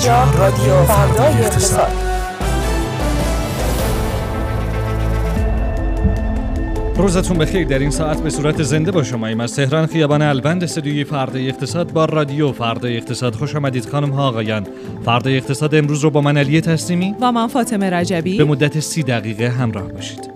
اینجا رادیو فردای اقتصاد روزتون بخیر. در این ساعت به صورت زنده با شما ایم. از تهران خیابان البند استودیوی فردا اقتصاد با رادیو فردا اقتصاد خوش آمدید خانم ها آقایان. فردا اقتصاد امروز رو با من علی تسلیمی و من فاطمه رجبی. به مدت سی دقیقه همراه باشید.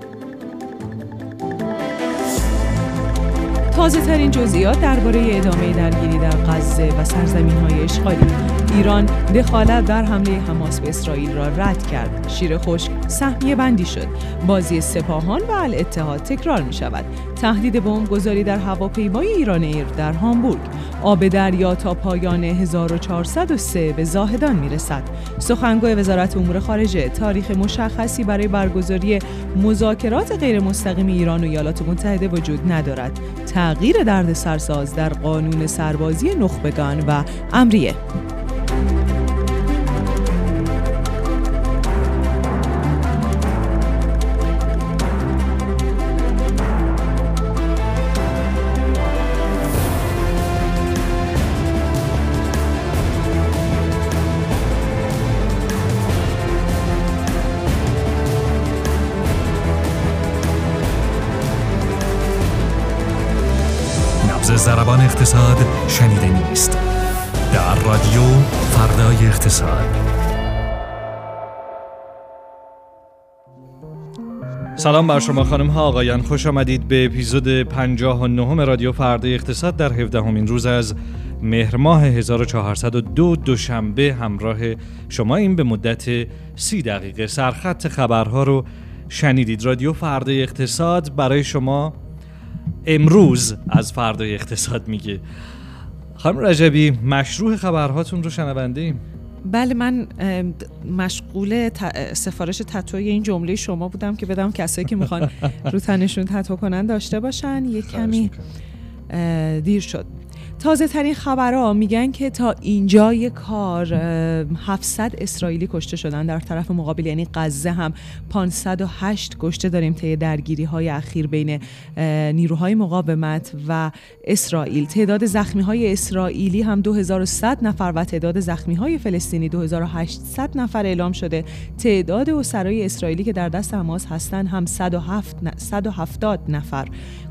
تازه ترین جزئیات درباره ادامه درگیری در غزه و سرزمین های اشغالی. ایران دخالت در حمله حماس به اسرائیل را رد کرد. شیر خشک سهمیه بندی شد. بازی سپاهان و الاتحاد تکرار می شود. تهدید بمب گذاری در هواپیمای ایران ایر در هامبورگ. آب دریا تا پایان 1403 به زاهدان می رسد. سخنگوی وزارت امور خارجه تاریخ مشخصی برای برگزاری مذاکرات غیر مستقیم ایران و ایالات متحده وجود ندارد. تغییر درد سرساز در قانون سربازی نخبگان و امریه. اقتصاد شنیده نیست. در رادیو فردای اقتصاد. سلام بر شما خانم ها آقایان خوش آمدید به اپیزود 59 رادیو فردای اقتصاد در 17 همین روز از مهر ماه 1402 دوشنبه. همراه شما این به مدت سی دقیقه. سرخط خبرها رو شنیدید. رادیو فردای اقتصاد برای شما امروز از فردای اقتصاد میگه. خانم رجبی مشروع خبرهاتون رو شنونده ایم بله من مشغول سفارش تتوی این جمله شما بودم که بدم کسایی که می‌خوان رو تنشون تتو کنن داشته باشن. یه کمی دیر شد. تازه ترین خبرها میگن که تا اینجای کار 700 اسرائیلی کشته شدن. در طرف مقابل یعنی غزه هم 508 کشته داریم طی درگیری های اخیر بین نیروهای مقاومت و اسرائیل. تعداد زخمی های اسرائیلی هم 2100 نفر و تعداد زخمی های فلسطینی 2800 نفر اعلام شده. تعداد اسرای اسرائیلی که در دست حماس هستند هم 107 170 نفر.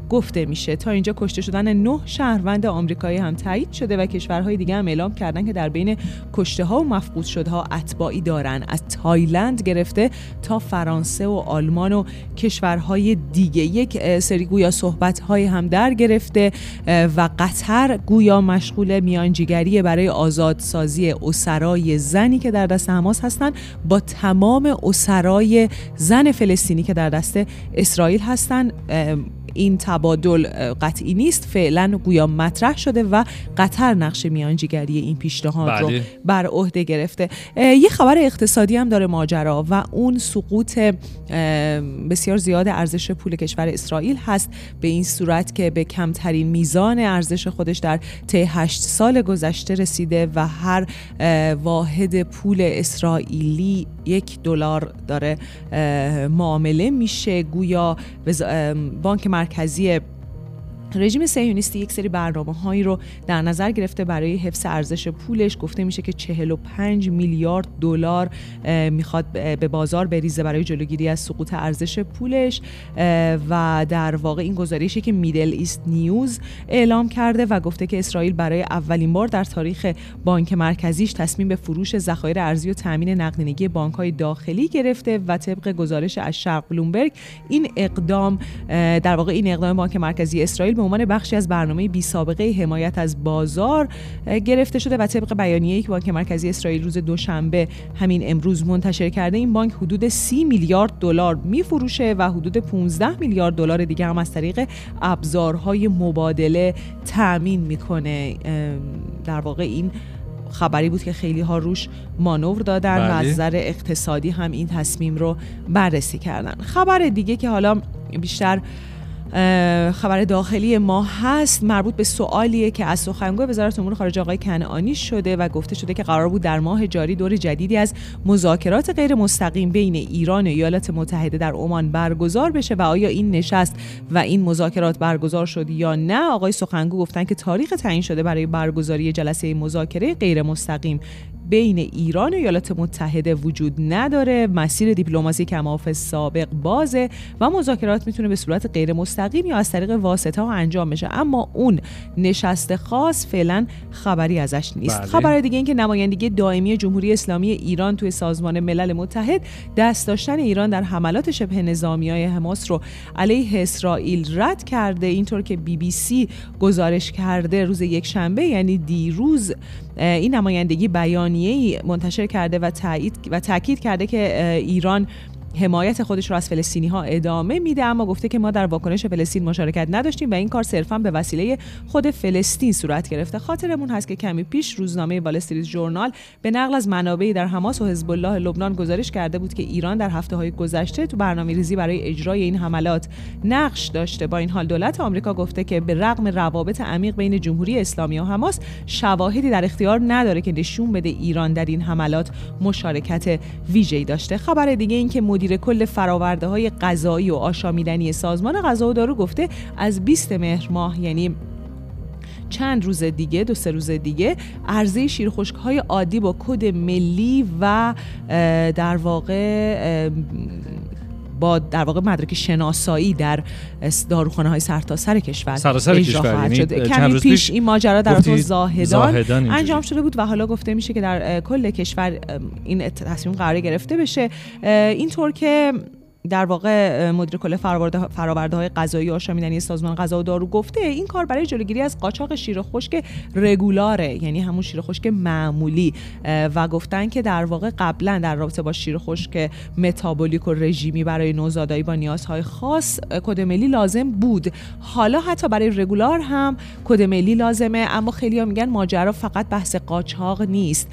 گفته میشه. تا اینجا کشته شدن نه شهروند آمریکایی هم تایید شده و کشورهای دیگه هم اعلام کردن که در بین کشته ها و مفقود شده ها اتباعی دارن. از تایلند گرفته تا فرانسه و آلمان و کشورهای دیگه. یک سری گویا صحبت های هم در گرفته و قطر گویا مشغول میانجیگری برای آزادسازی اسرای زنی که در دست حماس هستند. با تمام اسرای زن فلسطینی که در دست اسرائیل هستند این تبادل قطعی نیست. فعلا گویا مطرح شده و قطر نقش میانجیگری این پیشنهاد رو بله. بر عهده گرفته. یه خبر اقتصادی هم داره ماجرا و اون سقوط بسیار زیاد ارزش پول کشور اسرائیل هست. به این صورت که به کمترین میزان ارزش خودش در طی هشت سال گذشته رسیده و هر واحد پول اسرائیلی یک دلار داره معامله میشه. گویا بانک مرکزی رژیم صهیونیستی یک سری برنامه هایی رو در نظر گرفته برای حفظ ارزش پولش. گفته میشه که 45 میلیارد دلار می‌خواد به بازار بریزه برای جلوگیری از سقوط ارزش پولش. و در واقع این گزارشی که میدل ایست نیوز اعلام کرده و گفته که اسرائیل برای اولین بار در تاریخ بانک مرکزیش تصمیم به فروش ذخایر ارزی و تامین نقدینگی بانک های داخلی گرفته و طبق گزارش از شرق بلومبرگ این اقدام در واقع این اقدام بانک مرکزی اسرائیل عنوان بخشی از برنامه بی سابقه حمایت از بازار گرفته شده و طبق بیانیه‌ای که بانک مرکزی اسرائیل روز دوشنبه همین امروز منتشر کرده این بانک حدود 30 میلیارد دلار میفروشه و حدود 15 میلیارد دلار دیگه هم از طریق ابزارهای مبادله تأمین می‌کنه در واقع این خبری بود که خیلی ها روش مانور دادن و از بله. نظر اقتصادی هم این تصمیم رو بررسی کردن خبر دیگه که حالا بیشتر خبر داخلی ما هست. مربوط به سوالیه که از سخنگوی وزارت امور خارجه آقای کنعانی شده و گفته شده که قرار بود در ماه جاری دور جدیدی از مذاکرات غیر مستقیم بین ایران و ایالات متحده در عمان برگزار بشه و آیا این نشست و این مذاکرات برگزار شد یا نه؟ آقای سخنگو گفتن که تاریخ تعیین شده برای برگزاری جلسه مذاکره غیر مستقیم بین ایران و ایالات متحده وجود نداره. مسیر دیپلماسی کماف سابق بازه و مذاکرات می‌تونه به صورت غیر مستقیم یا از طریق واسطه ها انجام بشه. اما اون نشست خاص فعلا خبری ازش نیست. بله. خبر دیگه این که نمایندگی دائمی جمهوری اسلامی ایران توی سازمان ملل متحد دست داشتن ایران در حملات شبه نظامی های حماس رو علیه اسرائیل رد کرده. اینطور که بی بی سی گزارش کرده روز یک شنبه یعنی دیروز این نمایندگی بیانیه‌ای منتشر کرده و تایید و تاکید کرده که ایران حمایت خودش رو از فلسطینی ها ادامه میده اما گفته که ما در واکنش فلسطین مشارکت نداشتیم و این کار صرفا به وسیله خود فلسطین صورت گرفته. خاطرمون هست که کمی پیش روزنامه وال استریت ژورنال به نقل از منابعی در حماس و حزب الله لبنان گزارش کرده بود که ایران در هفته های گذشته تو برنامه ریزی برای اجرای این حملات نقش داشته. با این حال دولت آمریکا گفته که به رغم روابط عمیق بین جمهوری اسلامی و حماس شواهدی در اختیار نداره که نشون بده ایران در این حملات مشارکت ویژه‌ای داشته. خبر دیگه این که مدیر کل فراورده های غذایی و آشامیدنی سازمان غذا و دارو گفته از 20 مهر ماه یعنی چند روز دیگه دو سه روز دیگه عرضه شیرخشک های عادی با کد ملی و در واقع با در واقع مدرک شناسایی در داروخانه های سرتاسر کشور سراسر کشور یعنی کمی پیش این ماجرا در اون زاهدان, زاهدان انجام شده بود و حالا گفته میشه که در کل کشور این تصمیم قرار گرفته بشه. اینطور که در واقع مدیر کل فراورده های غذایی آشامیدنی سازمان غذا و دارو گفته این کار برای جلوگیری از قاچاق شیر خشک رگولاره یعنی همون شیر خشک معمولی. و گفتن که در واقع قبلا در رابطه با شیر خشک متابولیک و رژیمی برای نوزادایی با نیازهای خاص کد ملی لازم بود. حالا حتی برای رگولار هم کد ملی لازمه اما خیلی ها میگن ماجرا فقط بحث قاچاق نیست.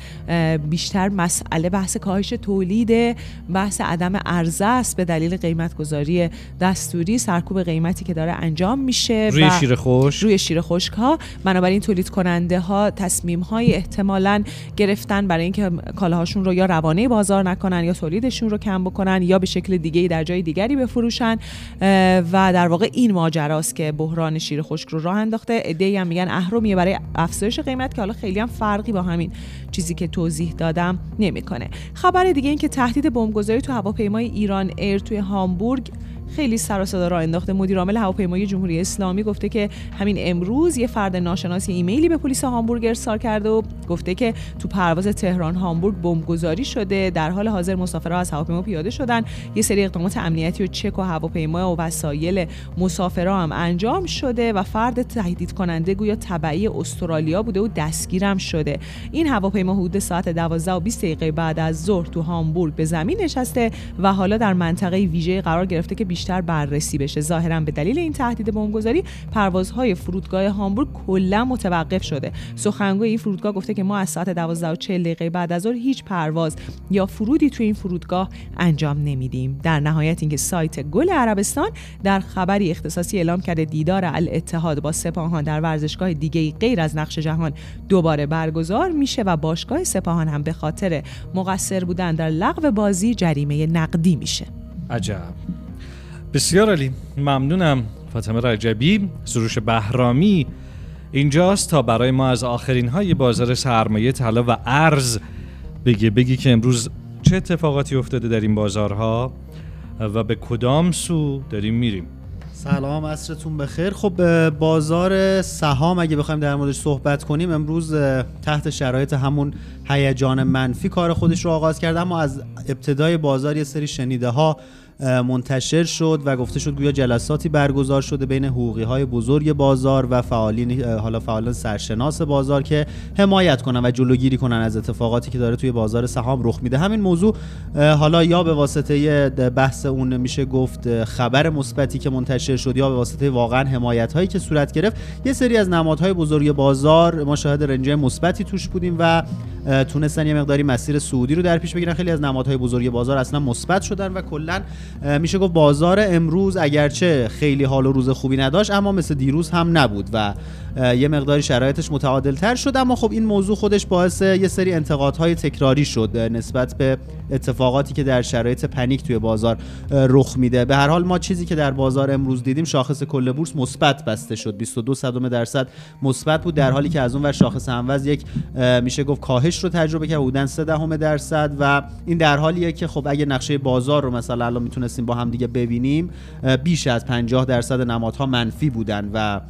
بیشتر مسئله بحث کاهش تولید بحث عدم عرضه است به دلیل قیمت گذاری دستوری سرکوب قیمتی که داره انجام میشه روی شیر خوش روی شیر خشک ها بنابراین تولید کننده ها تصمیم های احتمالا گرفتن برای اینکه کالاهاشون رو یا روانه بازار نکنن یا تولیدشون رو کم بکنن یا به شکل دیگه در جای دیگری بفروشن. و در واقع این ماجراست که بحران شیر خشک رو راه انداخته. ایده هم میگن اهرمیه برای افزایش قیمت که حالا خیلی هم فرقی با همین چیزی که توضیح دادم نمی‌کنه. خبر دیگه این که تهدید بمبگذاری تو هواپیمای ایران ایر توی هامبورگ خیلی سر و صدا راه انداخته. مدیر عامل هواپیمای جمهوری اسلامی گفته که همین امروز یه فرد ناشناسی ایمیلی به پلیس هامبورگ ارسال کرده و گفته که تو پرواز تهران هامبورگ بمبگذاری شده. در حال حاضر مسافرها از هواپیما پیاده شدن. یه سری اقدامات امنیتی و چک و هواپیما و وسایل مسافرها هم انجام شده و فرد تهدید کننده گویا تبعی استرالیا بوده و دستگیرم شده. این هواپیما حدود ساعت 12 و 20 دقیقه بعد از ظهر تو هامبورگ به زمین نشسته و حالا در منطقه ویژه قرار گرفته که بیشتر بررسی بشه. ظاهرا به دلیل این تهدید بمبگذاری پروازهای فرودگاه هامبورگ کلا متوقف شده. سخنگوی این فرودگاه گفته که ما از ساعت 12 و 40 دقیقه بعد از ظهر هیچ پرواز یا فرودی توی این فرودگاه انجام نمیدیم. در نهایت اینکه سایت گل عربستان در خبری اختصاصی اعلام کرده دیدار الاتحاد با سپاهان در ورزشگاه دیگه غیر از نقش جهان دوباره برگزار میشه و باشگاه سپاهان هم به خاطر مقصر بودن در لغو بازی جریمه نقدی میشه. عجب. بسیار عالی. ممنونم فاطمه رجبی. سروش بهرامی. اینجاست تا برای ما از آخرین های بازار سرمایه طلا و ارز بگی بگی که امروز چه اتفاقاتی افتاده در این بازارها و به کدام سو داریم میریم. سلام عصرتون بخیر. خب بازار سهام اگه بخوایم در موردش صحبت کنیم امروز تحت شرایط همون هیجان منفی کار خودش رو آغاز کرده اما از ابتدای بازار یه سری شنیده ها منتشر شد و گفته شد گویا جلساتی برگزار شده بین حقوقی های بزرگ بازار و فعالین حالا فعالان سرشناس بازار که حمایت کنن و جلوگیری کنن از اتفاقاتی که داره توی بازار سهام رخ میده. همین موضوع حالا یا به واسطه بحث اون میشه گفت خبر مثبتی که منتشر شد یا به واسطه واقعا حمایت هایی که صورت گرفت یه سری از نمادهای بزرگ بازار ما شاهد رنج مثبتی توش بودیم و تونستن یه مقداری مسیر سعودی رو در پیش بگیرن. خیلی از نمادهای بزرگ بازار اصلا مثبت شدن و کلا میشه گفت بازار امروز اگرچه خیلی حال و روز خوبی نداشت اما مثل دیروز هم نبود و یه مقداری شرایطش متعادل تر شد اما خب این موضوع خودش باعث یه سری انتقادهای تکراری شد نسبت به اتفاقاتی که در شرایط پنیک توی بازار رخ میده. به هر حال ما چیزی که در بازار امروز دیدیم شاخص کل بورس مثبت بسته شد 22 صدم درصد مثبت بود در حالی که از اون ور شاخص هموز یک میشه گفت کاهش رو تجربه کرد حدوداً 3 دهم درصد و این در حالیه که خب اگه نقشه بازار رو مثلا الان می‌تونستیم با هم دیگه ببینیم بیش از 50 درصد نمادها منفی بودن و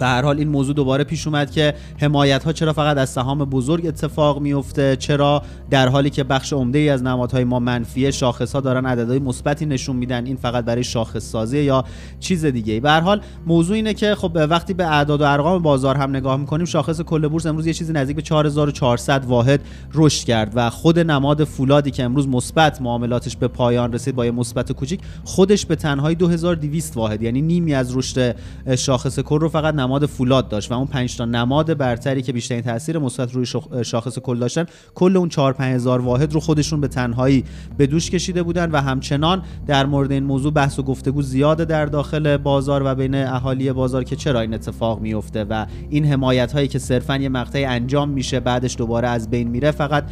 به هر حال این موضوع دوباره پیش اومد که حمایت ها چرا فقط از سهام بزرگ اتفاق میفته چرا در حالی که بخش عمده ای از نمادهای ما منفیه شاخص ها دارن عددهای مثبتی نشون میدن این فقط برای شاخص سازی یا چیز دیگه به هر حال موضوع اینه که خب وقتی به اعداد و ارقام بازار هم نگاه می‌کنیم شاخص کل بورس امروز یه چیزی نزدیک به 4400 واحد رشد کرد و خود نماد فولادی که امروز مثبت معاملاتش به پایان رسید با یه مثبت کوچیک خودش به تنهایی 2200 واحد یعنی نیمی از رشد شاخص کل رو فقط نماد فولاد داشت و اون 5 تا نماد برتری که بیشترین تاثیر مثبت روی شاخص کل داشتن کل اون 4 5000 واحد رو خودشون به تنهایی به دوش کشیده بودن و همچنان در مورد این موضوع بحث و گفتگو زیاده در داخل بازار و بین اهالی بازار که چرا این اتفاق میفته و این حمایت هایی که صرفا یه مقطعی انجام میشه بعدش دوباره از بین میره فقط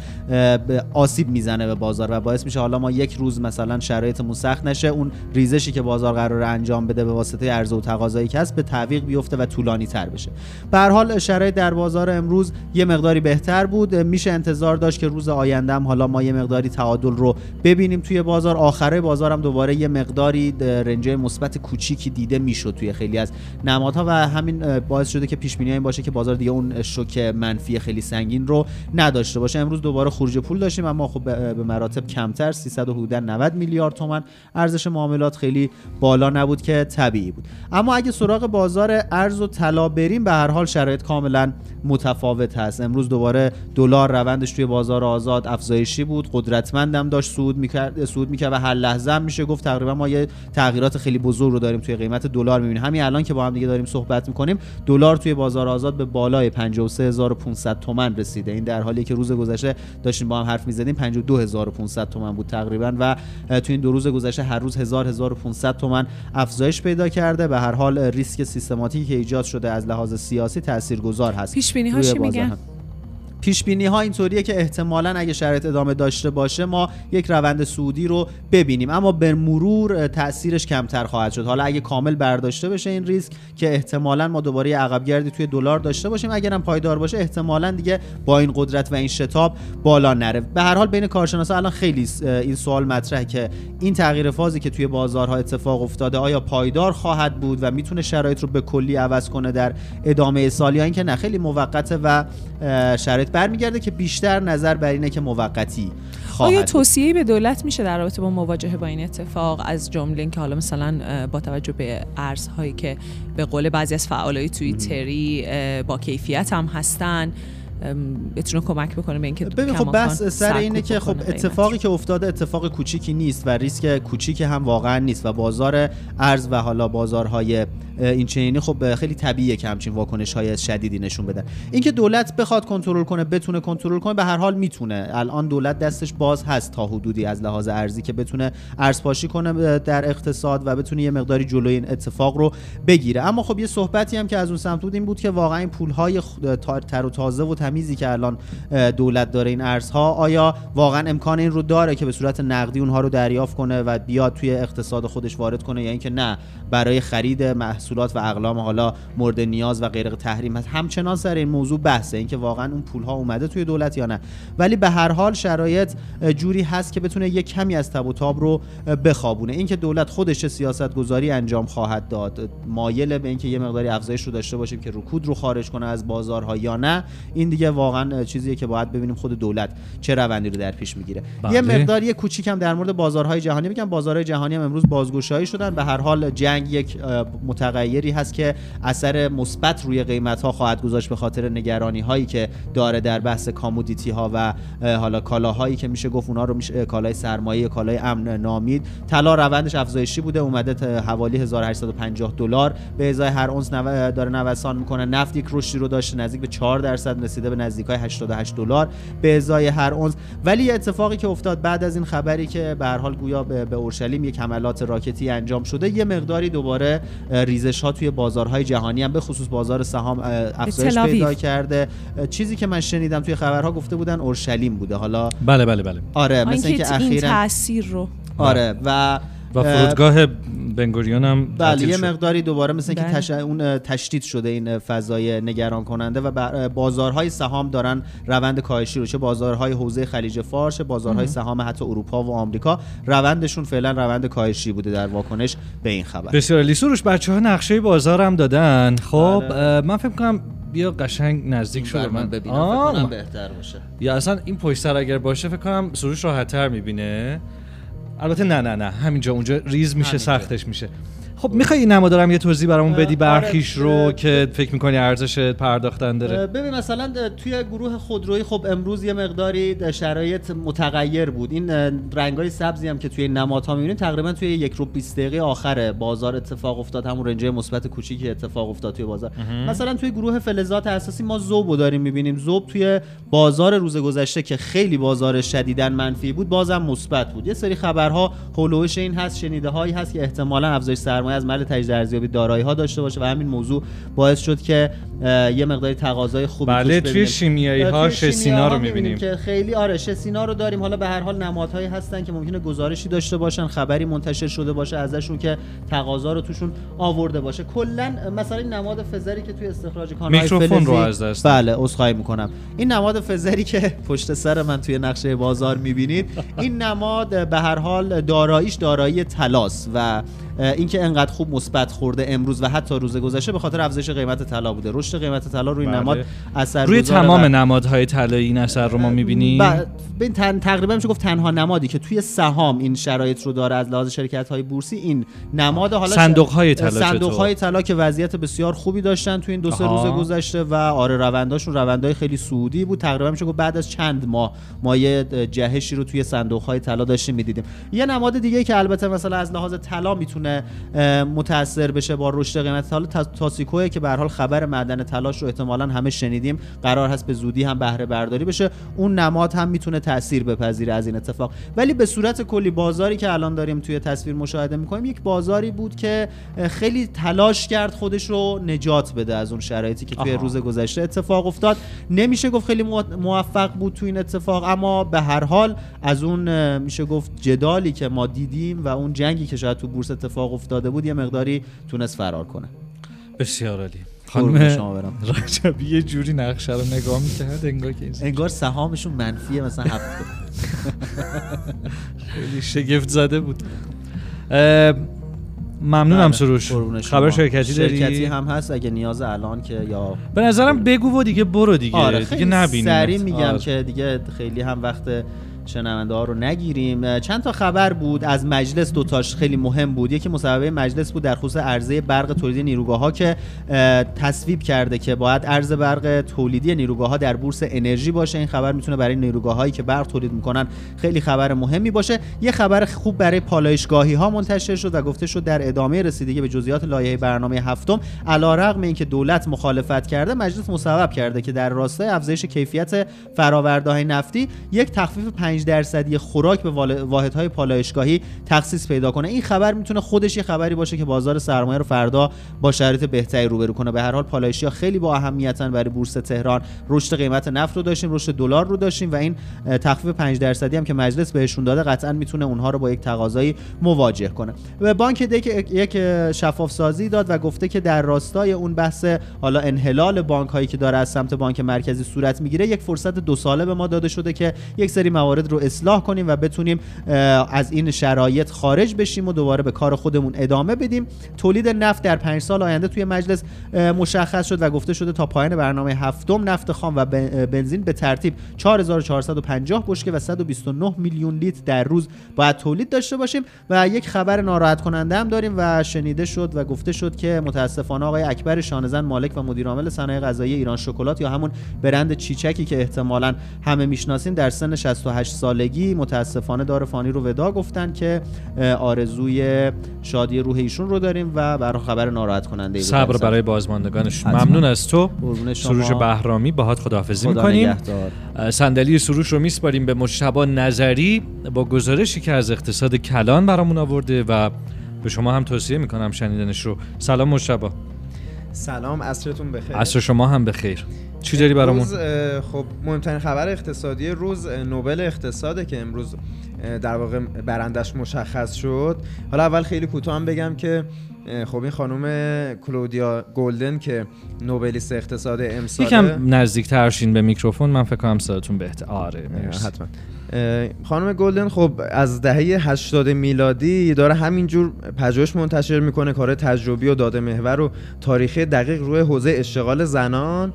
آسیب می‌زنه به بازار و باعث میشه حالا ما یک روز مثلا شرایطمون سخت نشه اون ریزشی که بازار قرار انجام بده به واسطه عرضه و تقاضایی که هست به تعویق بیفته و طولانی تر بشه. به حال شرایط در بازار امروز یه مقداری بهتر بود. میشه انتظار داشت که روز آینده هم حالا ما یه مقداری تعادل رو ببینیم توی بازار. آخره بازار هم دوباره یه مقداری رنج مثبت کوچیکی دیده می‌شد توی خیلی از نمادها و همین باعث شده که پیش بینی این باشه که بازار دیگه اون شوک منفی خیلی سنگین رو نداشته باشه. امروز دوباره خروج پول داشتیم اما خب به مراتب کمتر 300 حدود 90 میلیارد تومان. ارزش معاملات خیلی بالا نبود که طبیعی بود. اما اگه سراغ بازار ارز و طلا بریم به هر حال شرایط کاملا متفاوت هست. امروز دوباره دلار روندش توی بازار آزاد افزایشی بود. قدرتمندم داشت صعود می‌کرد صعود می‌کرد و هر لحظه هم میشه گفت تقریبا ما یه تغییرات خیلی بزرگ رو داریم توی قیمت دلار می‌بینیم. همین الان که با هم دیگه داریم صحبت می‌کنیم دلار توی بازار آزاد به بالای 53500 تومان رسیده. این در حالی که روز گذشته داشتیم با هم حرف می‌زدیم 52500 تومان بود تقریبا و توی این دو روز گذشته هر روز 1000 1500 تومان افزایش پیدا کرده. به هر حال ریسک سیستماتیکی که ایجاد شده از لحاظ سیاسی تاثیرگذار هست. پیش بینی ها چی میگن؟ پیش بینی ها اینطوریه که احتمالا اگه شرایط ادامه داشته باشه ما یک روند سعودی رو ببینیم. اما به مرور تاثیرش کمتر خواهد شد. حالا اگه کامل برداشته بشه این ریسک که احتمالا ما دوباره عقب گردی توی دلار داشته باشیم اگر هم پایدار باشه احتمالا دیگه با این قدرت و این شتاب بالا نره. به هر حال بین کارشناسا الان خیلی این سوال مطرحه که این تغییر فازی که توی بازارها اتفاق افتاده آیا پایدار خواهد بود و می‌تونه شرایط رو به کلی عوض کنه در ادامه سال یا اینکه نه؟ خیلی موقته و شرایط برمیگرده که بیشتر نظر بر اینه که موقتی آیا توصیه به دولت میشه در رابطه با مواجهه با این اتفاق از جمله اینکه حالا مثلا با توجه به ارزهایی که به قول بعضی از فعالای توییتری با کیفیت هم هستن بتونه کمک بکنه به اینکه ببین خب بس سر اینه که خب اتفاقی که افتاده اتفاق کوچیکی نیست و ریسک کوچیکی هم واقعا نیست و بازار ارز و حالا بازارهای این چنینی خب خیلی طبیعیه که همچین واکنش های شدیدی نشون بدن. اینکه دولت بخواد کنترل کنه بتونه کنترل کنه به هر حال می‌تونه. الان دولت دستش باز هست تا حدودی از لحاظ ارزی که بتونه ارزپاشی کنه در اقتصاد و بتونه یه مقداری جلوی این اتفاق رو بگیره. اما خب یه صحبتی هم که از اون سمت بود این بود که واقعا این پول های تر و تازه و تمیزی که الان دولت داره این ارزها آیا واقعا امکان این رو داره که به صورت نقدی اونها رو دریافت کنه و بیاد توی اقتصاد خودش وارد کنه یا اینکه نه برای خرید محصولات و اقلام حالا مورد نیاز و غیر تحریم هست؟ همچنان سر این موضوع بحثه اینکه واقعا اون پول ها اومده توی دولت یا نه. ولی به هر حال شرایط جوری هست که بتونه یک کمی از تب و تاب رو بخوابونه. اینکه دولت خودش سیاست گذاری انجام خواهد داد مایل به اینکه یه مقداری افزایش رو داشته باشیم که رکود رو خارج کنه از بازارها یا نه این دیگه واقعا چیزیه که باید ببینیم خود دولت چه روندی رو در پیش می‌گیره. بله. یه مقدار یه کوچیکم در مورد بازارهای جهانی میگم. بازارهای جهانی هم امروز بازگشایی شدن. به هر حال جنگ یک متغیری هست که اثر مثبت روی قیمت ها خواهد گذاشت به خاطر نگرانی هایی که داره در بحث کامودیتی ها و حالا کالاهایی که میشه گفت. اونها رو میشه کالای سرمایه کالای امن نامید. طلا روندش افزایشی بوده. اومده حوالی 1850 دلار. به ازای هر اونس داره نوسان می‌کنه. نفت یک رشدی رو داشته نزدیک به 4 درصد رسیده به نزدیک های 88 دلار به ازای هر اونس ولی اتفاقی که افتاد بعد از این خبری که به هر حال گویا به اورشلیم یک حملات راکتی انجام شده یه مقداری دوباره ریزش ها توی بازارهای جهانی هم به خصوص بازار سهام افزایش پیدا کرده. چیزی که من شنیدم توی خبرها گفته بودن اورشلیم بوده. حالا بله بله بله. آره مثل اینکه اخیرا این تاثیر رو. آره و و فرودگاه بنگوریون هم بله یه. مقداری دوباره مثل که بله. تش... اون تشدید شده این فضای نگران کننده و بازارهای سهام دارن روند کاهشی رو چه بازارهای حوزه خلیج فارس چه بازارهای سهام حتی اروپا و آمریکا. روندشون فعلا روند کاهشی بوده در واکنش به این خبر. بسیار علی سروش بچه ها نقشه بازار هم دادن. خب بله. من فکر کنم بیا قشنگ نزدیک شده من. ببینم آه، فکر کنم بهتر باشه. یا اصلا این پشت سر اگر باشه فکر کنم سروش راحت‌تر می‌بینه. البته نه نه نه همینجا اونجا ریز میشه همینجا. سختش میشه خب می‌خوای این نمادارم یه توضیح برامون بدی؟ آره، برخیش رو اه، که فکر می‌کنی ارزش پرداختن داره. ببین مثلا توی گروه خودرویی خب امروز یه مقداری شرایط متغیر بود. این رنگای سبزی هم که توی نمادها می‌بینیم تقریبا توی یک رو 20 دقیقه آخر بازار اتفاق افتاد. همون رنج مثبت کوچیکی اتفاق افتاد توی بازار. مثلا توی گروه فلزات اساسی ما زوبو داریم می‌بینیم. زوب توی بازار روز گذشته که خیلی بازار شدیداً منفی بود بازم مثبت بود. یه سری خبرها هولوش این هست شنیده هایی هست که احتمالاً افزایش سرمایه از محل تجدید ارزیابی دارایی ها داشته باشه و همین موضوع باعث شد که یه مقداری تقاضای خوبی بله، توش توی. شیمیایی ها شسینا رو می‌بینیم. که خیلی آره شسینا رو داریم حالا به هر حال نمادهایی هستن که ممکنه گزارشی داشته باشن خبری منتشر شده باشه ازشون که تقاضا رو توشون آورده باشه کلا مثلا این نماد فزری که توی استخراج کانال میکروفون رو از دست. بله عذرخواهی می‌کنم این نماد فزری که پشت سر من توی نقشه بازار می‌بینید این نماد به هر حال داراییش دارایی طلاس و اینکه انقدر خوب مثبت خورده امروز و حتی روز گذشته به خاطر افزایش قیمت طلا بوده رشد قیمت طلا روی بله. نماد اثر روی تمام و- نمادهای طلایی این اثر رو ما می‌بینیم ب- ببین تن تقریبا میشه گفت تنها نمادی که توی سهام این شرایط رو داره از لحاظ شرکت های بورسی این نماد حالا صندوق‌های طلا صندوق های چطور؟ طلا که وضعیت بسیار خوبی داشتن توی این دو سه. روز گذشته و آره رونداشون روندهای خیلی سعودی بود تقریبا میشه گفت بعد از چند ماه ما یه جهشی رو توی صندوق های طلا داشتیم می‌دیدیم یه نماد دیگه که البته مثلا از لحاظ طلا می‌تونه متاثر بشه با رشد قیمت طلا تا- تاسیکوه که به هر حال خبر معدن طلاش رو احتمالاً همه شنیدیم. قرار هست به زودی هم بهره برداری بشه. اون نماد هم می‌تونه تاثیر بپذیره از این اتفاق. ولی به صورت کلی بازاری که الان داریم توی تصویر مشاهده می‌کنیم یک بازاری بود که خیلی تلاش کرد خودش رو نجات بده از اون شرایطی که توی آها. روز گذشته اتفاق افتاد. نمیشه گفت خیلی مو- موفق بود تو این اتفاق اما به هر حال از اون میشه گفت جدالی که ما دیدیم و اون جنگی که شاید تو بورس اتفاق افتاده بود یه مقداری تونست فرار کنه. بسیار عالی. خانم. رجبی یه جوری نقشه رو نگاه می‌کرد انگار که انگار سهامشون منفیه مثلا هفته خیلی شگفت زده بود ممنونم بله، سروش. خبر شرکتی داری شرکتی هم هست اگه نیاز الان که یا به نظرم بگو و دیگه برو دیگه آره دیگه خیلی نبینیم سریع میگم آره. که دیگه خیلی هم وقت شنونده ها رو نگیریم. چند تا خبر بود از مجلس دوتاش خیلی مهم بود. یکی مصوبه مجلس بود در خصوص عرضه برق تولیدی نیروگاه ها که تصویب کرده که باید ارز برق تولیدی نیروگاه ها در بورس انرژی باشه. این خبر می‌تونه برای نیروگاه هایی که برق تولید می‌کنن خیلی خبر مهمی باشه. یه خبر خوب برای پالایشگاهی ها منتشر شد و گفته شد در ادامه رسیدگی به جزئیات لایحه برنامه هفتم. علیرغم اینکه دولت مخالفت کرده مجلس مصوب کرده که در راستای افزایش کیفیت فرآورده‌های نفتی یک تخفیف 5 درصدی خوراک به واحدهای پالایشگاهی تخصیص پیدا کنه. این خبر می‌تونه خودش یه خبری باشه که بازار سرمایه رو فردا با شرایط بهتری روبرو کنه. به هر حال پالایشی خیلی با اهمیتن برای بورس تهران. رشد قیمت نفت رو داشتیم رشد دلار رو داشتیم و این تخفیف 5 درصدی هم که مجلس بهشون داده قطعا می‌تونه اونها رو با یک تقاضایی مواجه کنه. و بانک دک یک شفاف سازی داد و گفته که در راستای اون بحث حالا انحلال بانک هایی که داره از سمت بانک مرکزی صورت می‌گیره یک فرصت دو ساله به ما داده شده که یک سری موارد رو اصلاح کنیم و بتونیم از این شرایط خارج بشیم و دوباره به کار خودمون ادامه بدیم. تولید نفت در پنج سال آینده توی مجلس مشخص شد و گفته شده تا پایان برنامه هفتم نفت خام و بن- بنزین به ترتیب 4450 بشکه و 129 میلیون لیتر در روز باید تولید داشته باشیم. و یک خبر ناراحت کننده هم داریم و شنیده شد و گفته شد که متاسفانه آقای اکبر شانزن مالک و مدیر عامل صنایع غذایی ایران شکلات یا همون برند چیچکی که احتمالاً همه می‌شناسیم در سن 68 سالگی متاسفانه دار فانی رو ودا گفتن که آرزوی شادی روح ایشون رو داریم و برای خبر ناراحت کننده. صبر برای بازماندگانش. ممنون از تو. سروش بهرامی باهات خداحافظی خدا می‌کنیم. صندلی سروش رو میسپاریم به مجتبا نظری با گزارشی که از اقتصاد کلان برامون آورده و به شما هم توصیه می‌کنم شنیدنش رو سلام مجتبا سلام عصرتون بخیر عصر شما هم بخیر چی داری برامون؟ روز خب مهمترین خبر اقتصادی روز نوبل اقتصاده که امروز در واقع برندش مشخص شد. حالا اول خیلی کوتاه هم بگم که خب این خانم کلودیا گلدن که نوبلیست اقتصاد امسال یکم نزدیک ترشین به میکروفون من فکر کنم صداتون بهتر. آره. حتما. خانم گلدن خب از دهه 80 میلادی داره همینجور پژوهش منتشر می‌کنه کار تجربی و داده محور و تاریخی دقیق روی حوزه اشتغال زنان.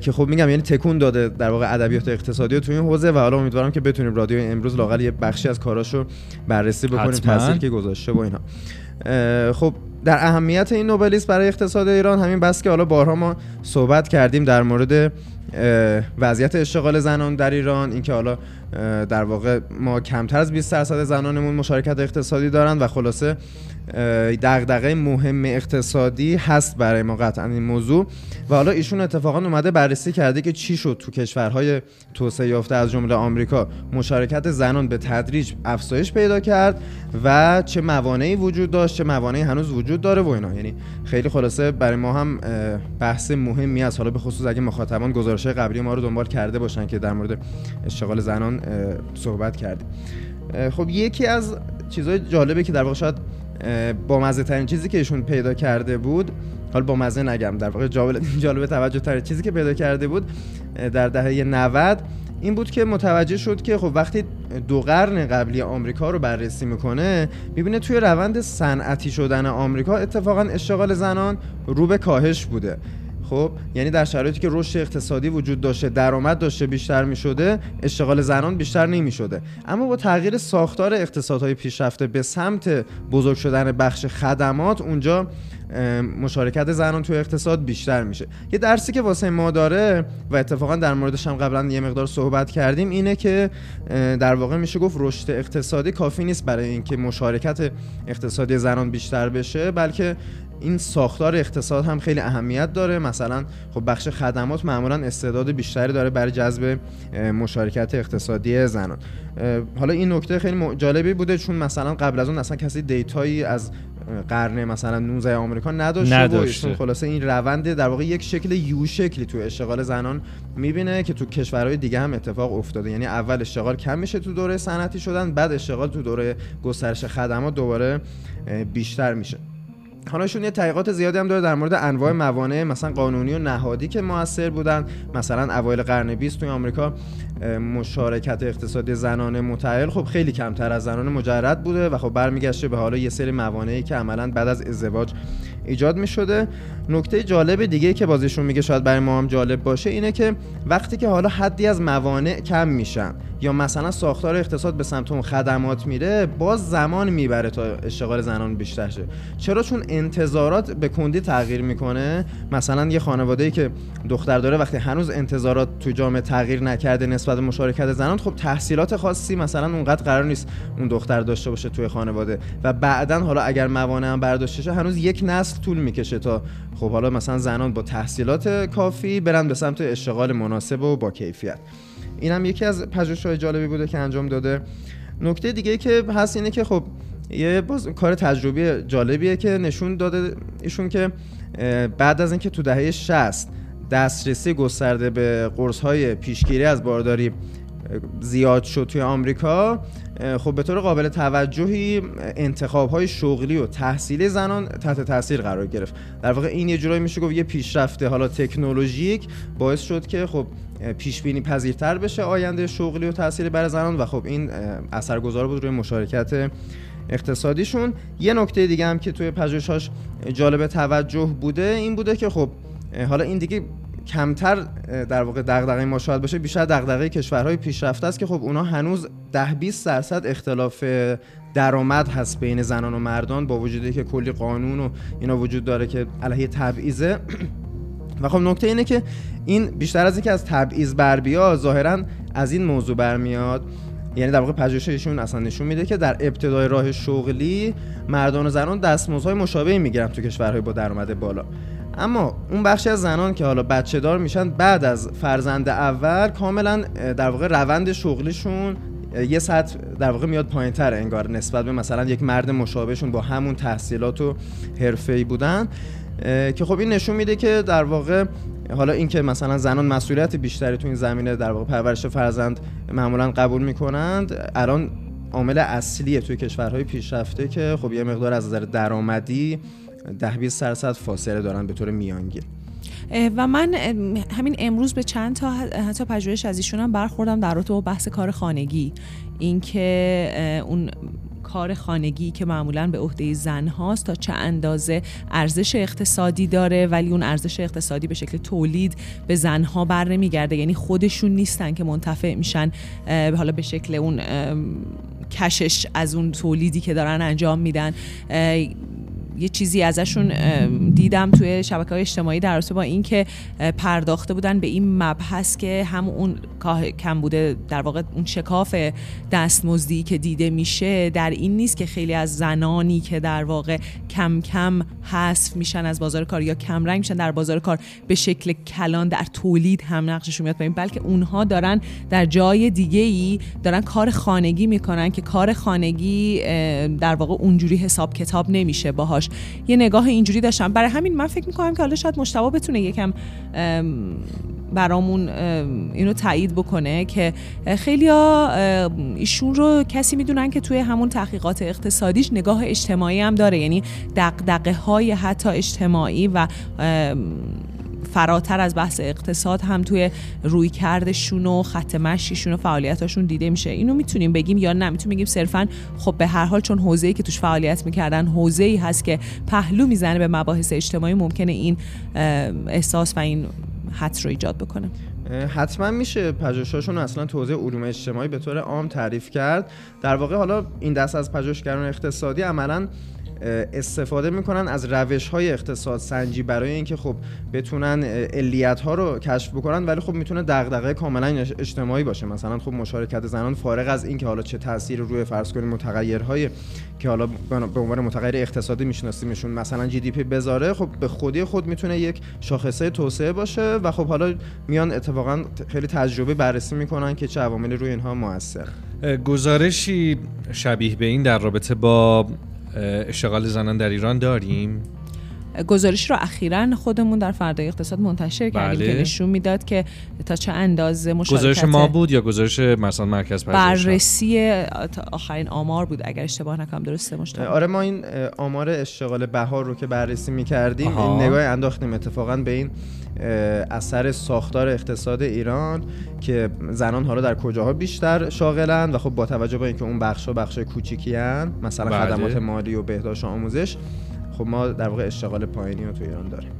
که خب میگم یعنی تکون داده در واقع ادبیات اقتصادی تو این حوزه و حالا امیدوارم که بتونیم رادیو امروز لاقل یه بخشی از کاراشو بررسی بکنیم تاثیری که گذاشته با اینا. خب در اهمیت این نوبلیست برای اقتصاد ایران همین بس که حالا بارها ما صحبت کردیم در مورد وضعیت اشتغال زنان در ایران اینکه حالا در واقع ما کمتر از 20 درصد زنانمون مشارکت اقتصادی دارن و خلاصه دغدغه مهم اقتصادی هست برای ما قطعا این موضوع. و حالا ایشون اتفاقا اومده بررسی کرده که چی شد تو کشورهای توسعه یافته از جمله آمریکا. مشارکت زنان به تدریج افزایش پیدا کرد و چه موانعی وجود داشت چه موانعی هنوز وجود داره و اینا. یعنی خیلی خلاصه برای ما هم بحث مهمی است. حالا به خصوص اگه مخاطبان گزارش قبلی ما رو دنبال کرده باشن که در مورد اشتغال زنان صحبت کردیم. خب یکی از چیزهای جالبه که در واقع شاید با مزه ترین چیزی که ایشون پیدا کرده بود حالا با مزه نگم در واقع جالب توجه ترین چیزی که پیدا کرده بود در دهه 90 این بود که متوجه شد که خب وقتی دو قرن قبلی آمریکا رو بررسی می‌کنه می‌بینه توی روند صنعتی شدن آمریکا اتفاقا اشتغال زنان رو به کاهش بوده. خب یعنی در شرایطی که رشد اقتصادی وجود داشته درآمد داشته بیشتر می شده اشتغال زنان بیشتر نمی شده اما با تغییر ساختار اقتصادهای پیشرفته به سمت بزرگ شدن بخش خدمات اونجا مشارکت زنان تو اقتصاد بیشتر میشه. یه درسی که واسه ما داره و اتفاقا در موردش هم قبلا یه مقدار صحبت کردیم اینه که در واقع میشه گفت رشد اقتصادی کافی نیست برای اینکه مشارکت اقتصادی زنان بیشتر بشه بلکه این ساختار اقتصاد هم خیلی اهمیت داره. مثلا خب بخش خدمات معمولا استعداد بیشتری داره برای جذب مشارکت اقتصادی زنان. حالا این نکته خیلی جالبی بوده چون مثلا قبل از اون اصلا کسی دیتایی از قرن مثلا 19 آمریکا نداشته, نداشته. و خلاصه این روند در واقع یک شکل یو شکلی تو اشتغال زنان می‌بینه که تو کشورهای دیگه هم اتفاق افتاده یعنی اول اشتغال کم میشه تو دوره صنعتی شدن بعد اشتغال تو دوره گسترش خدمات دوباره بیشتر میشه حالا یه تحقیقات زیادی هم داره در مورد انواع موانع مثلا قانونی و نهادی که موثر بودن. مثلا اوایل قرن 20 توی آمریکا مشارکت اقتصادی زنان متعهل خب خیلی کمتر از زنان مجرد بوده و خب برمیگشته به حالا یه سری موانعی که عملا بعد از ازدواج ایجاد می شده نکته جالب دیگه که بازیشون میگه شاید برای ما هم جالب باشه اینه که وقتی که حالا حدی از موانع کم میشن یا مثلا ساختار اقتصاد به سمت اون خدمات میره باز زمان می‌بره تا اشتغال زنان بیشتر شه. چرا؟ چون انتظارات به کندی تغییر می‌کنه. مثلا یه خانواده ای که دختر داره وقتی هنوز انتظارات تو جامعه تغییر نکرده نسبت مشارکت زنان خب تحصیلات خاصی مثلا اونقدر قرار نیست اون دختر داشته باشه توی خانواده. و بعدا حالا اگر موانع هم برداشته شه هنوز یک نسل طول می‌کشه تا خب حالا مثلا زنان با تحصیلات کافی برن به سمت اشتغال مناسب و با کیفیت. این هم یکی از پژوهش‌های جالبی بوده که انجام داده. نکته دیگه که هست اینه که خب یه باز کار تجربی جالبیه که نشون داده ایشون که بعد از اینکه تو دهه 60 دسترسی گسترده به قرص های پیشگیری از بارداری زیاد شد توی آمریکا خب به طور قابل توجهی انتخاب های شغلی و تحصیلی زنان تحت تاثیر قرار گرفت. در واقع این یه جورایی میشه گفت یه پیشرفته حالا تکنولوژیک باعث شد که خب پیش بینی پذیرتر بشه آینده شغلی و تحصیلی برای زنان. و خب این اثرگذار بود روی مشارکت اقتصادیشون. یه نکته دیگه هم که توی پژوهشاش جالب توجه بوده این بوده که خب حالا این دیگه کمتر در واقع دغدغه ما شاید باشه بیشتر دغدغه کشورهای پیشرفته است که خب اونا هنوز 10 20 درصد اختلاف درآمد هست بین زنان و مردان با وجودی که کلی قانون و اینا وجود داره که علیه تبعیضه. و خب نکته اینه که این بیشتر از اینکه از تبعیض بر بیا ظاهرا از این موضوع برمیاد یعنی در واقع پژوهششون اصلا نشون میده که در ابتدای راه شغلی مردان و زنان دستمزدهای مشابهی می‌گیرن تو کشورهای با درآمد بالا. اما اون بخشی از زنان که حالا بچه دار میشن بعد از فرزند اول کاملا در واقع روند شغلیشون یه سطح در واقع میاد پایین تر انگار نسبت به مثلا یک مرد مشابهشون با همون تحصیلات و حرفه‌ای بودن. که خب این نشون میده که در واقع حالا اینکه مثلا زنان مسئولیت بیشتری تو این زمینه در واقع پرورش فرزند معمولا قبول می‌کنند الان عامل اصلیه توی کشورهای پیشرفته که خب یه مقدار از نظر درآمدی ده 20 درصد فاصله دارن به طور میانگین. و من همین امروز به چند تا حتی پژوهش از ایشون هم برخوردم در رابطه با بحث کار خانگی. اینکه اون کار خانگی که معمولا به عهده زن هاست تا چه اندازه ارزش اقتصادی داره ولی اون ارزش اقتصادی به شکل تولید به زنها بر نمیگرده. یعنی خودشون نیستن که منتفع میشن حالا به شکل اون کشش از اون تولیدی که دارن انجام میدن. یه چیزی ازشون دیدم توی شبکه های اجتماعی در رابطه با اینکه پرداخته بودن به این مبحث که هم اون کم بوده در واقع اون شکاف دستمزدی که دیده میشه در این نیست که خیلی از زنانی که در واقع کم کم حذف میشن از بازار کار یا کم رنگ میشن در بازار کار به شکل کلان در تولید هم نقششون میاد پایین بلکه اونها دارن در جای دیگه ای دارن کار خانگی می‌کنن که کار خانگی در واقع اونجوری حساب کتاب نمیشه باهاش. یه نگاه اینجوری داشتم. برای همین من فکر می‌کنم که حالا شاید مشتبه بتونه یکم برامون اینو تایید بکنه که خیلی ایشون رو کسی می‌دونن که توی همون تحقیقات اقتصادیش نگاه اجتماعی هم داره. یعنی دقدقه های حتی اجتماعی و فراتر از بحث اقتصاد هم توی روی کردشون و خط مشیشون و فعالیتاشون دیده میشه. اینو می‌تونیم بگیم یا نه؟ می‌تونیم بگیم صرفا خب به هر حال چون حوزه‌ای که توش فعالیت می‌کردن حوزه‌ای هست که پهلو می‌زنه به مباحث اجتماعی ممکنه این احساس و این حد رو ایجاد بکنه. حتما میشه پژوهشاشون اصلا توضیح علوم اجتماعی به طور عام تعریف کرد. در واقع حالا این دست از پژوهشگران اقتصادی عملا استفاده می‌کنن از روش های اقتصاد سنجی برای اینکه خب بتونن علیت ها رو کشف بکنن ولی خب می‌تونه دغدغه کاملا اجتماعی باشه. مثلا خب مشارکت زنان فارغ از اینکه حالا چه تاثیر روی فرض کنیم متغیرهای که حالا به عنوان متغیر اقتصادی میشناسیمشون مثلا جی دی پی بذاره خب به خودی خود می‌تونه یک شاخصه توسعه باشه و خب حالا میان اتفاقا خیلی تجربه بررسی می‌کنن که چه عواملی روی اینها موثر. گزارشی شبیه به این در رابطه با اشتغال زنان در ایران داریم؟ گزارش رو اخیرا خودمون در فردای اقتصاد منتشر کردیم بله. که نشون می‌داد که تا چه اندازه مشارکت گزارش ما بود یا گزارش مثلا مرکز پژوهش؟ بررسی آخرین آمار بود اگر اشتباه نکنم درسته مشتبه. آره ما این آمار اشتغال بهار رو که بررسی می‌کردیم این نگاه انداختیم اتفاقا به این اثر ساختار اقتصاد ایران که زنان حالا در کجاها بیشتر شاغلن و خب با توجه به اینکه اون بخشا بخش کوچیکی مثلا بله. خدمات مالی و بهداشت و آموزش خب ما در واقع اشتغال پایینی رو تو ایران داریم.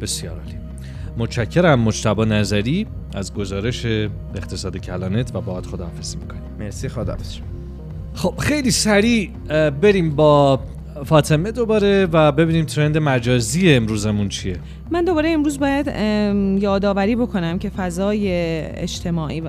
بسیار عالی. متشکرم مجتبی نظری از گزارش اقتصاد کلانت و باهات خداحافظی می‌کنیم. مرسی خداحافظ. خب خیلی سریع بریم با فاطمه دوباره و ببینیم ترند مجازی امروزمون چیه. من دوباره امروز باید یادآوری بکنم که فضای اجتماعی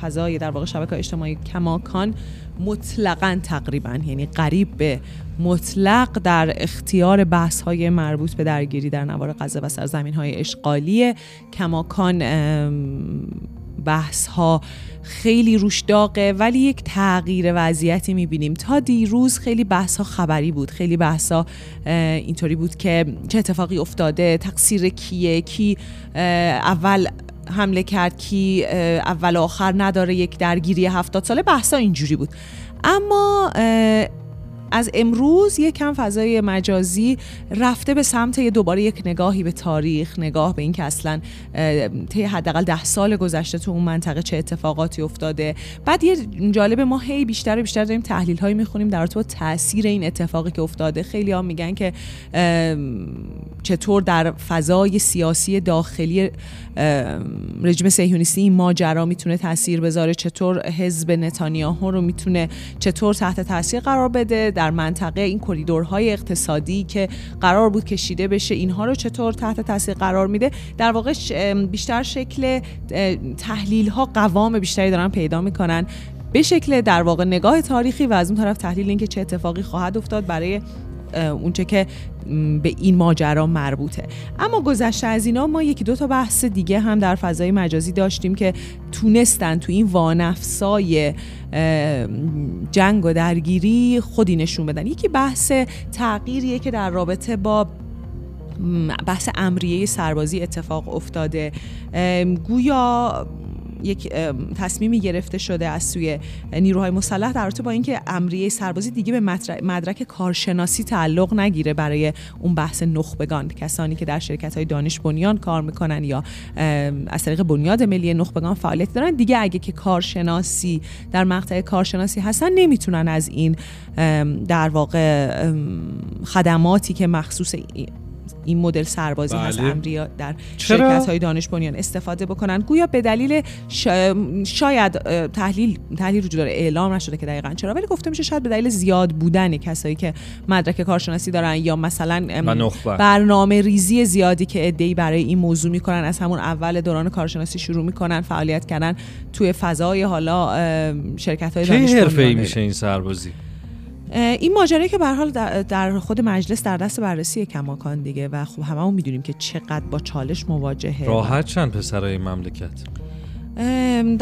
فضای در واقع شبکه اجتماعی کماکان مطلقا تقریبا یعنی قریب به مطلق در اختیار بحث های مربوط به درگیری در نوار غزه و سرزمین های اشغالی کماکان بحث ها خیلی روش داغه ولی یک تغییر وضعیتی می‌بینیم. تا دیروز خیلی بحث ها خبری بود. خیلی بحث ها اینطوری بود که چه اتفاقی افتاده تقصیر کیه کی اول حمله کرد کی اول آخر نداره یک درگیری هفتاد ساله. بحثا اینجوری بود. اما از امروز یک کم فضای مجازی رفته به سمت یه دوباره یک نگاهی به تاریخ نگاه به اینکه اصلا طی حداقل ده سال گذشته تو اون منطقه چه اتفاقاتی افتاده. بعد یه جالب ما هی بیشتر و بیشتر داریم تحلیل هایی می‌خونیم در تو تاثیر این اتفاقی که افتاده. خیلی ها میگن که چطور در فضای سیاسی داخلی رژیم صهیونیستی این ماجرا می‌تونه تاثیر بذاره؟ چطور حزب نتانیاهو رو می‌تونه چطور تحت تاثیر قرار بده؟ در منطقه این کریدورهای اقتصادی که قرار بود کشیده بشه اینها رو چطور تحت تاثیر قرار میده؟ در واقع بیشتر شکل تحلیل ها قوام بیشتری دارن پیدا می‌کنن. به شکل در واقع نگاه تاریخی و از اون طرف تحلیل اینکه چه اتفاقی خواهد افتاد برای اونچه که به این ماجرا مربوطه. اما گذشته از اینا ما یکی دو تا بحث دیگه هم در فضای مجازی داشتیم که تونستن تو این وانفسای جنگ و درگیری خودی نشون بدن. یکی بحث تغییریه که در رابطه با بحث امریه سربازی اتفاق افتاده. گویا یک تصمیمی گرفته شده از سوی نیروهای مسلح در رابطه با اینکه امریه سربازی دیگه به مدرک کارشناسی تعلق نگیره برای اون بحث نخبگان. کسانی که در شرکت های دانش بنیان کار می‌کنن یا از طریق بنیاد ملی نخبگان فعالیت دارن دیگه اگه که کارشناسی در مقطع کارشناسی هستن نمی‌تونن از این در واقع خدماتی که مخصوص این مدل سربازی بله. هست امریا در شرکت های دانش بنیان استفاده بکنن. گویا به دلیل شاید تحلیل تحلیل وجود داره. اعلام نشده که دقیقا چرا ولی گفته میشه شاید به دلیل زیاد بودن کسایی که مدرک کارشناسی دارن یا مثلا برنامه ریزی زیادی که ادعی برای این موضوع می‌کنن از همون اول دوران کارشناسی شروع می‌کنن فعالیت کردن توی فضای حالا شرکت های دانش بنیان. میشه این سربازی؟ این ماجرایی که به حال در خود مجلس در دست بررسی کماکان دیگه و خب هممون می‌دونیم که چقدر با چالش مواجهه. راحت چند پسرای مملکت؟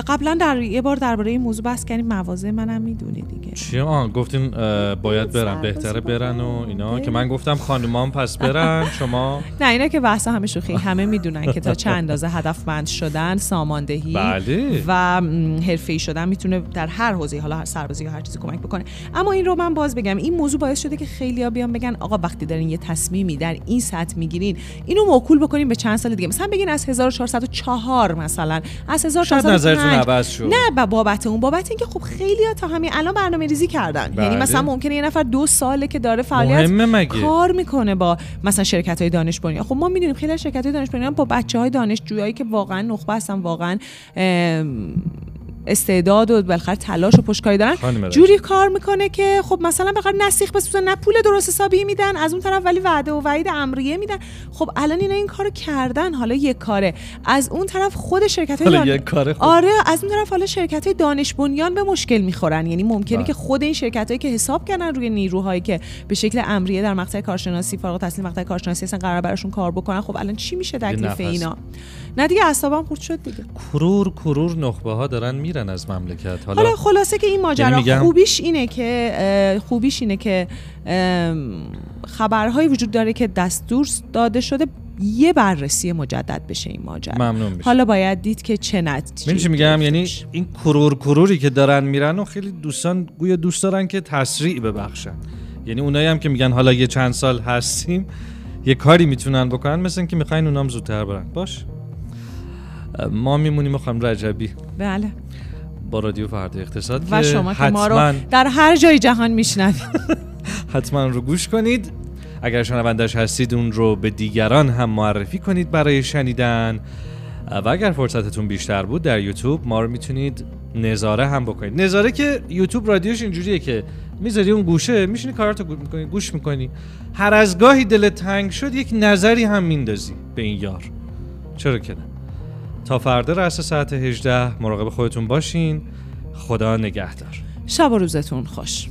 قبلا در یه بار درباره این موضوع بحث کردیم مواضع منم می‌دونی دیگه. چی؟ آن گفتین باید برن بهتره برن و اینا که من گفتم خانومان پس برن شما؟ نه اینا که بحث همه شوخی. همه می‌دونن که تا چه اندازه هدفمند شدن ساماندهی بله. و حرفه‌ای شدن می‌تونه در هر حوزه حالا هر سربازی یا هر چیزی کمک بکنه. اما این رو من باز بگم این موضوع باعث شده که خیلیا بیان بگن آقا وقتی دارین یه تصمیمی در این سطح می‌گیرین اینو موکول بکنین به چند سال دیگه. مثلا بگین از 1404 مثلا از شاید نظرتون عوض شد. نه بابت اون بابت اینکه خب خیلی ها تا همین الان برنامه ریزی کردن. یعنی بله. یعنی مثلا ممکنه یه نفر دو ساله که داره فعالیت کار می‌کنه با مثلا شرکت های دانش بنیان. خب ما می‌دونیم خیلی شرکت های دانش بنیان با بچه های دانشجویایی که واقعا نخبه هستن واقعا استعداد و بالاخره تلاش و پشتکاری دارن. جوری کار می‌کنه که خب مثلا بخاطر نسیخ بسوزن نه پول درست حسابی میدن از اون طرف ولی وعده و وعید امریه میدن. خب الان اینا این کارو کردن حالا یک کاره. از اون طرف خود شرکت های دان... کاره آره از اون طرف حالا شرکت های دانش بنیان به مشکل می‌خورن. یعنی ممکنه بله. که خود این شرکت هایی که حساب کردن روی نیروهایی که به شکل امریه در مقطع کارشناسی فارغ التحصیل مقطع کارشناسی هستن قرار براشون کار بکنن خب الان چی میشه تکلیف اینا؟ نه دیگه اعصابم خورد شد دیگه. کرور کرور نخبه ها دارن میرن از مملکت. حالا, حالا خلاصه که این ماجرا یعنی خوبیش اینه که خوبیش اینه که خبرهایی وجود داره که دستور داده شده یه بررسی مجدد بشه این ماجرا. ممنون میشه. حالا باید دید که چه نتیجه میگم؟ یعنی این کرور کروری که دارن میرن و خیلی دوستان گویا دوست دارن که تسریع ببخشن. یعنی اونایی هم که میگن حالا یه چند سال هستیم یه کاری می‌تونن بکنن مثل اینکه می‌خواین اونام زودتر برن. باش. ما میمونیم خانم رجبی. بله. با رادیو فردا اقتصاد و شما که ما رو در هر جای جهان میشنوید. حتما رو گوش کنید. اگر شنوندش هستید اون رو به دیگران هم معرفی کنید برای شنیدن. و اگر فرصتتون بیشتر بود در یوتیوب ما رو می‌تونید نظاره هم بکنید. نظاره که یوتیوب رادیوش اینجوریه که می‌ذاری اون گوشه میشینی کاراتو گوش می‌کنی. هر از گاهی دل تنگ شد یک نظری هم میندازی به این یار. چرا که تا فردا رس ساعت 18 مراقب خودتون باشین. خدا نگهدار. شب و روزتون خوش.